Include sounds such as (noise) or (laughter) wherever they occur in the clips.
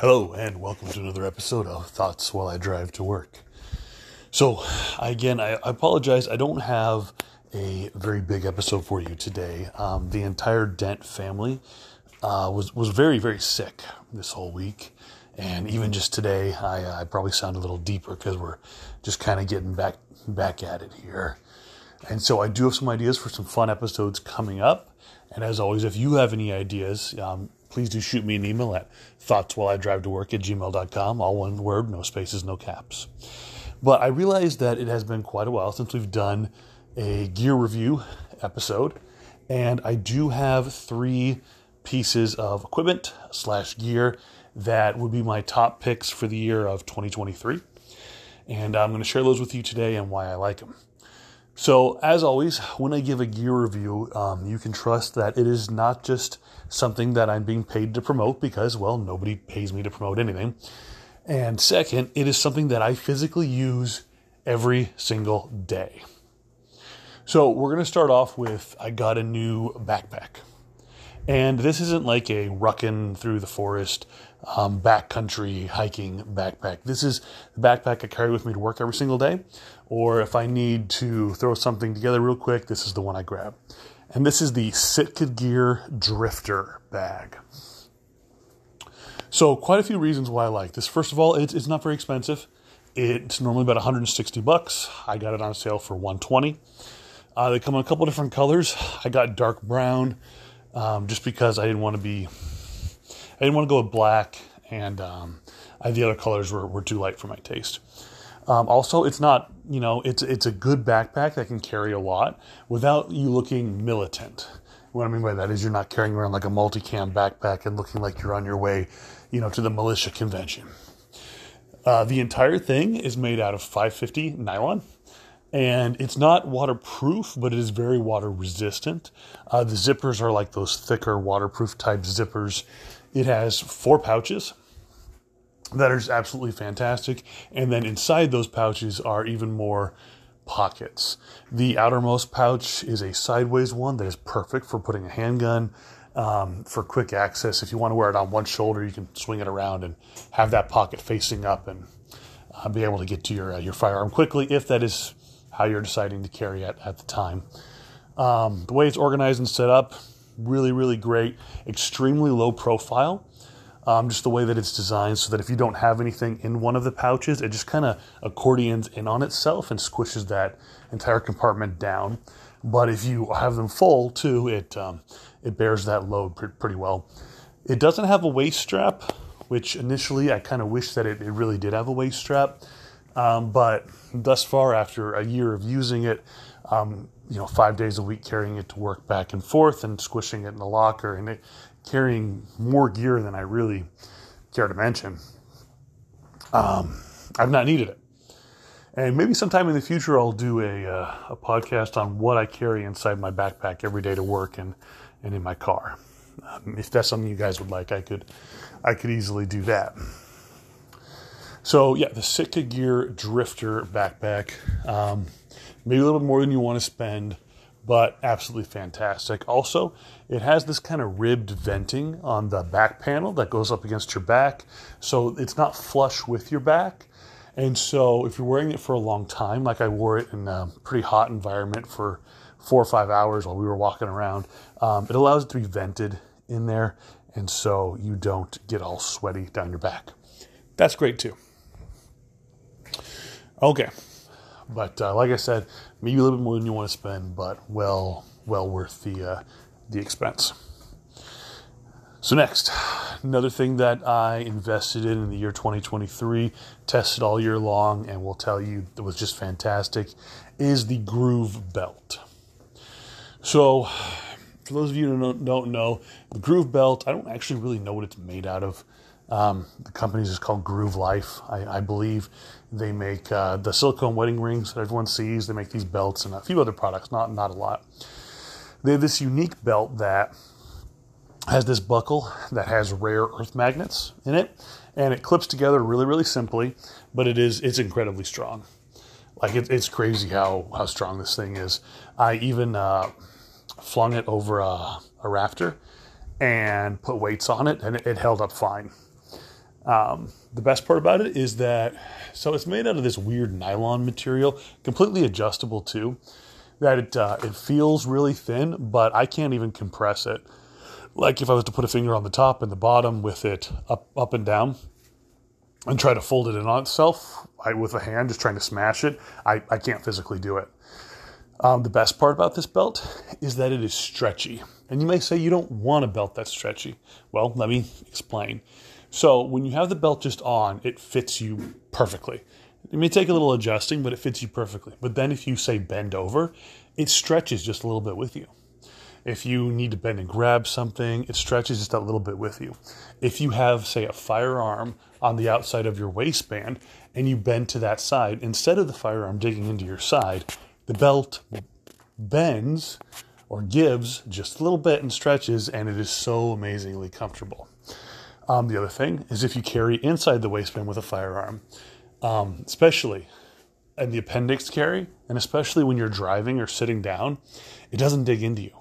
Hello, and welcome to another episode of Thoughts While I Drive to Work. So, again, I, apologize. I don't have a very big episode for you today. Um, the entire Dent family uh, was was very very sick this whole week, and even just today, I, I probably sound a little deeper because we're just kind of getting back back at it here. And so, I do have some ideas for some fun episodes coming up. And as always, if you have any ideas, um, please do shoot me an email at thoughts while I drive to work at gmail.com. All one word, no spaces, no caps. But I realized that it has been quite a while since we've done a gear review episode, and I do have three pieces of equipment slash gear that would be my top picks for the year of 2023. And I'm going to share those with you today and why I like them. So, as always, when I give a gear review, um, you can trust that it is not just something that I'm being paid to promote because, well, nobody pays me to promote anything. And second, it is something that I physically use every single day. So, we're going to start off with I got a new backpack. And this isn't like a ruckin' through the forest, um, backcountry hiking backpack. This is the backpack I carry with me to work every single day. Or if I need to throw something together real quick, this is the one I grab. And this is the Sitka Gear Drifter bag. So, quite a few reasons why I like this. First of all, it's, it's not very expensive. It's normally about 160 bucks. I got it on sale for 120. Uh, they come in a couple different colors. I got dark brown, um, just because I didn't want to be, I didn't want to go with black, and um, I, the other colors were, were too light for my taste. Um, also, it's not, you know, it's it's a good backpack that can carry a lot without you looking militant. What I mean by that is you're not carrying around like a multicam backpack and looking like you're on your way, you know, to the militia convention. Uh, the entire thing is made out of 550 nylon and it's not waterproof, but it is very water resistant. Uh, the zippers are like those thicker waterproof type zippers. It has four pouches that are absolutely fantastic, and then inside those pouches are even more pockets. The outermost pouch is a sideways one that is perfect for putting a handgun. Um, for quick access, if you want to wear it on one shoulder, you can swing it around and have that pocket facing up and uh, be able to get to your uh, your firearm quickly if that is how you're deciding to carry it at the time. Um, the way it's organized and set up, really, really great. Extremely low profile. Um, just the way that it's designed so that if you don't have anything in one of the pouches, it just kind of accordions in on itself and squishes that entire compartment down. But if you have them full too, it um, it bears that load pretty well. It doesn't have a waist strap, which initially I kind of wish that it, it really did have a waist strap. Um, but thus far, after a year of using it, um, you know, five days a week carrying it to work back and forth and squishing it in the locker and it, carrying more gear than I really care to mention, um, I've not needed it. And maybe sometime in the future, I'll do a, uh, a podcast on what I carry inside my backpack every day to work and, and in my car. Um, if that's something you guys would like, I could I could easily do that. So yeah, the Sitka Gear Drifter backpack. Um, maybe a little bit more than you want to spend, but absolutely fantastic. Also, it has this kind of ribbed venting on the back panel that goes up against your back, so it's not flush with your back. And so, if you're wearing it for a long time, like I wore it in a pretty hot environment for four or five hours while we were walking around, um, it allows it to be vented in there, and so you don't get all sweaty down your back. That's great too. Okay, but uh, like I said, maybe a little bit more than you want to spend, but well, well worth the uh, the expense. So next, another thing that I invested in in the year 2023, tested all year long, and will tell you it was just fantastic, is the Groove Belt. So, for those of you who don't know, the Groove Belt, I don't actually really know what it's made out of. Um, the company is called Groove Life, I, I believe. They make uh, the silicone wedding rings that everyone sees. They make these belts and a few other products, not not a lot. They have this unique belt that has this buckle that has rare earth magnets in it, and it clips together really really simply, but it is it's incredibly strong. Like it, it's crazy how how strong this thing is. I even uh, flung it over a, a, rafter and put weights on it, and it, it held up fine. Um, the best part about it is that so it's made out of this weird nylon material, completely adjustable too. That it uh, it feels really thin, but I can't even compress it. Like if I was to put a finger on the top and the bottom with it up up and down, and try to fold it in on itself I, with a hand, just trying to smash it, I, I can't physically do it. Um, the best part about this belt is that it is stretchy. And you may say you don't want a belt that's stretchy. Well, let me explain. So, when you have the belt just on, it fits you perfectly. It may take a little adjusting, but it fits you perfectly. But then, if you say bend over, it stretches just a little bit with you. If you need to bend and grab something, it stretches just a little bit with you. If you have, say, a firearm on the outside of your waistband and you bend to that side, instead of the firearm digging into your side, the belt bends or gives just a little bit and stretches, and it is so amazingly comfortable. Um, the other thing is if you carry inside the waistband with a firearm, um, especially in the appendix carry, and especially when you're driving or sitting down, it doesn't dig into you.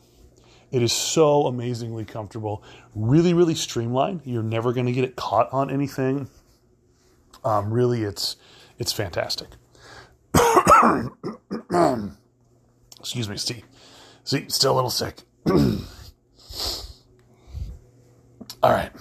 It is so amazingly comfortable, really, really streamlined. You're never going to get it caught on anything. Um, really, it's it's fantastic. (coughs) Excuse me, Steve. See, still a little sick. (coughs) All right.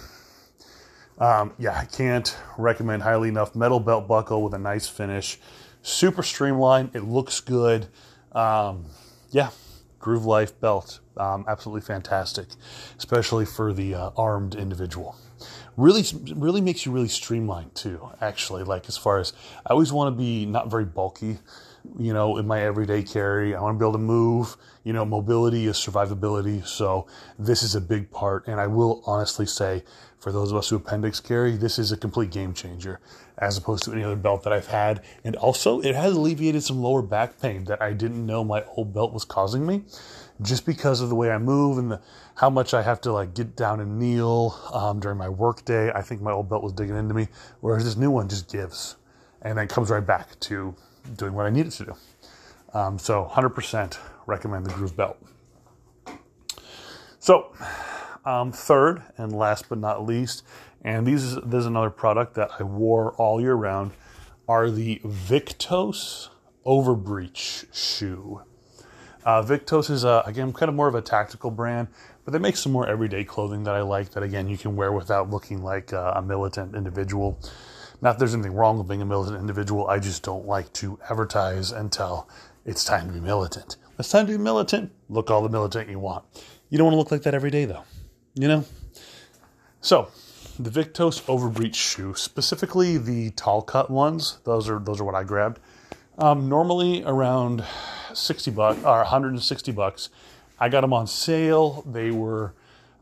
Um, yeah, I can't recommend highly enough. Metal belt buckle with a nice finish. Super streamlined. It looks good. Um, yeah, Groove Life belt. Um, absolutely fantastic, especially for the uh, armed individual. Really, really makes you really streamlined too. Actually, like as far as I always want to be not very bulky you know, in my everyday carry. I want to be able to move. You know, mobility is survivability. So this is a big part. And I will honestly say, for those of us who appendix carry, this is a complete game changer as opposed to any other belt that I've had. And also, it has alleviated some lower back pain that I didn't know my old belt was causing me just because of the way I move and the, how much I have to like get down and kneel um, during my work day. I think my old belt was digging into me, whereas this new one just gives and then comes right back to doing what I needed to do. Um, so 100% recommend the Groove Belt. So, um, third and last but not least, and these this is another product that I wore all year round, are the Viktos Overbreach shoe. Uh, Viktos is a, again kind of more of a tactical brand, but they make some more everyday clothing that I like. That again you can wear without looking like uh, a militant individual. Not that there's anything wrong with being a militant individual. I just don't like to advertise until it's time to be militant. it's time to be militant, look all the militant you want. You don't want to look like that every day, though. You know? So, the Viktos Overbreach shoe, specifically the tall cut ones, those are those are what I grabbed. Um, normally around 60 bucks or 160 bucks. I got them on sale. They were,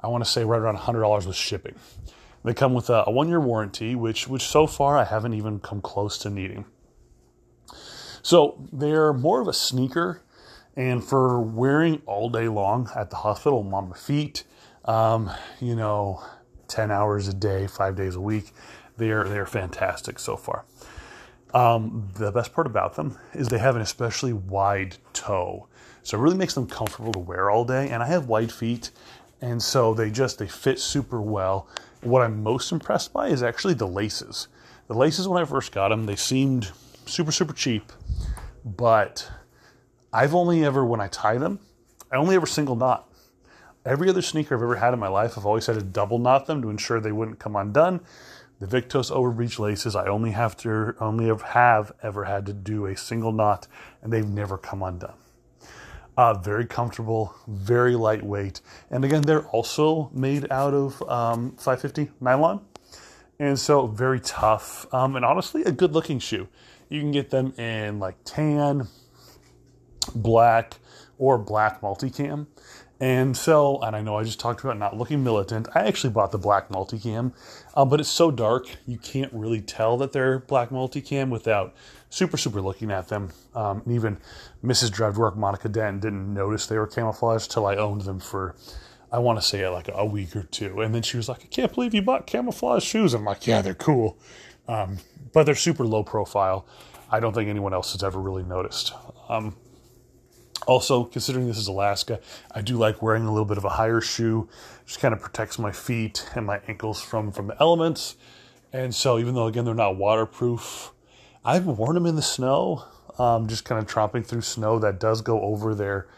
I want to say, right around $100 with shipping. They come with a, one year warranty, which, which so far I haven't even come close to needing. So they're more of a sneaker, and for wearing all day long at the hospital, I'm on my feet, um, you know, 10 hours a day, five days a week. They're, they're fantastic so far. Um, the best part about them is they have an especially wide toe. So it really makes them comfortable to wear all day. And I have wide feet, and so they just they fit super well. What I'm most impressed by is actually the laces. The laces, when I first got them, they seemed super, super cheap, but I've only ever, when I tie them, I only ever single knot. Every other sneaker I've ever had in my life, I've always had to double knot them to ensure they wouldn't come undone. The Viktos Overbreach laces, I only have to only have ever had to do a single knot, and they've never come undone. Uh, very comfortable, very lightweight. And again, they're also made out of um, 550 nylon. And so very tough. Um, and honestly, a good looking shoe. You can get them in like tan, black, or black multicam. And so, and I know I just talked about not looking militant. I actually bought the black multicam, uh, but it's so dark you can't really tell that they're black multicam without super, super looking at them. Um, and even Mrs. Work, Monica Dent, didn't notice they were camouflage till I owned them for, I want to say, like a week or two. And then she was like, I can't believe you bought camouflage shoes. I'm like, yeah, they're cool. Um, but they're super low profile. I don't think anyone else has ever really noticed. Um, also, considering this is Alaska, I do like wearing a little bit of a higher shoe. Just kind of protects my feet and my ankles from from the elements. And so, even though again they're not waterproof, I've worn them in the snow, um, just kind of tromping through snow that does go over their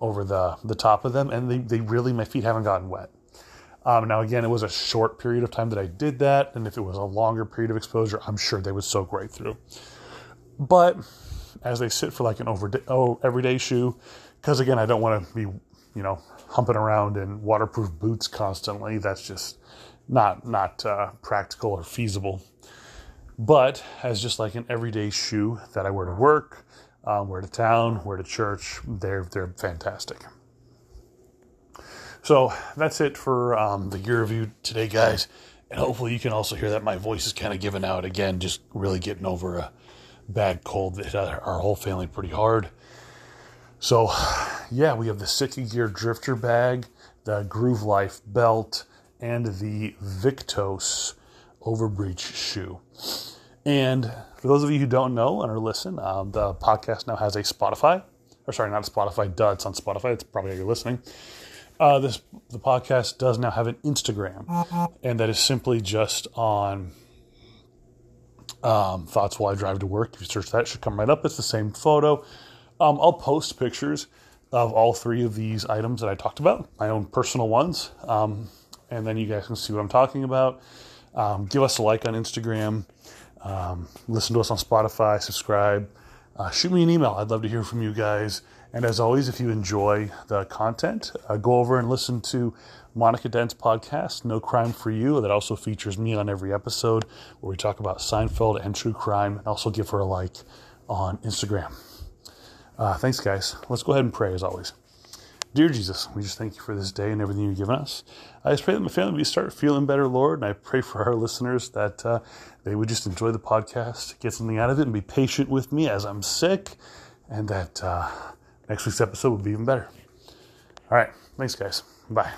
over the the top of them, and they they really my feet haven't gotten wet. Um, now, again, it was a short period of time that I did that, and if it was a longer period of exposure, I'm sure they would soak right through. But as they sit for like an over oh, everyday shoe, because again, I don't want to be you know humping around in waterproof boots constantly. That's just not not uh, practical or feasible. But as just like an everyday shoe that I wear to work, um, wear to town, wear to church, they're they're fantastic. So that's it for um, the gear review today, guys. And hopefully, you can also hear that my voice is kind of giving out again, just really getting over a bad cold that hit our whole family pretty hard. So, yeah, we have the Sitka Gear Drifter bag, the Groove Life belt, and the Viktos Overbreach shoe. And for those of you who don't know and are listening, um, the podcast now has a Spotify, or sorry, not Spotify, duh, it's on Spotify. It's probably how you're listening. Uh, this the podcast does now have an Instagram, and that is simply just on um, thoughts while I drive to work. If you search that, it should come right up. It's the same photo. Um, I'll post pictures of all three of these items that I talked about, my own personal ones, um, and then you guys can see what I'm talking about. Um, give us a like on Instagram. Um, listen to us on Spotify. Subscribe. Uh, shoot me an email. I'd love to hear from you guys. And as always, if you enjoy the content, uh, go over and listen to Monica Dent's podcast, No Crime for You, that also features me on every episode where we talk about Seinfeld and true crime, also give her a like on Instagram. Uh, thanks, guys. Let's go ahead and pray as always. Dear Jesus, we just thank you for this day and everything you've given us. I just pray that my family would start feeling better, Lord, and I pray for our listeners that uh, they would just enjoy the podcast, get something out of it, and be patient with me as I'm sick, and that. Uh, next week's episode will be even better. All right. Thanks, guys. Bye.